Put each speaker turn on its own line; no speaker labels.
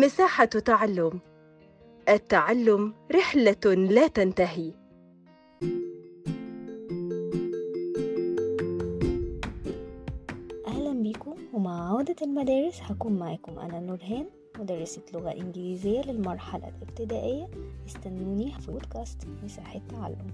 مساحة تعلم. التعلم رحلة لا تنتهي.
أهلا بيكم ومع عودة المدارس. هكون معاكم أنا نورهان مدرسة لغة إنجليزية للمرحلة الابتدائية. استنوني في بودكاست مساحة تعلم.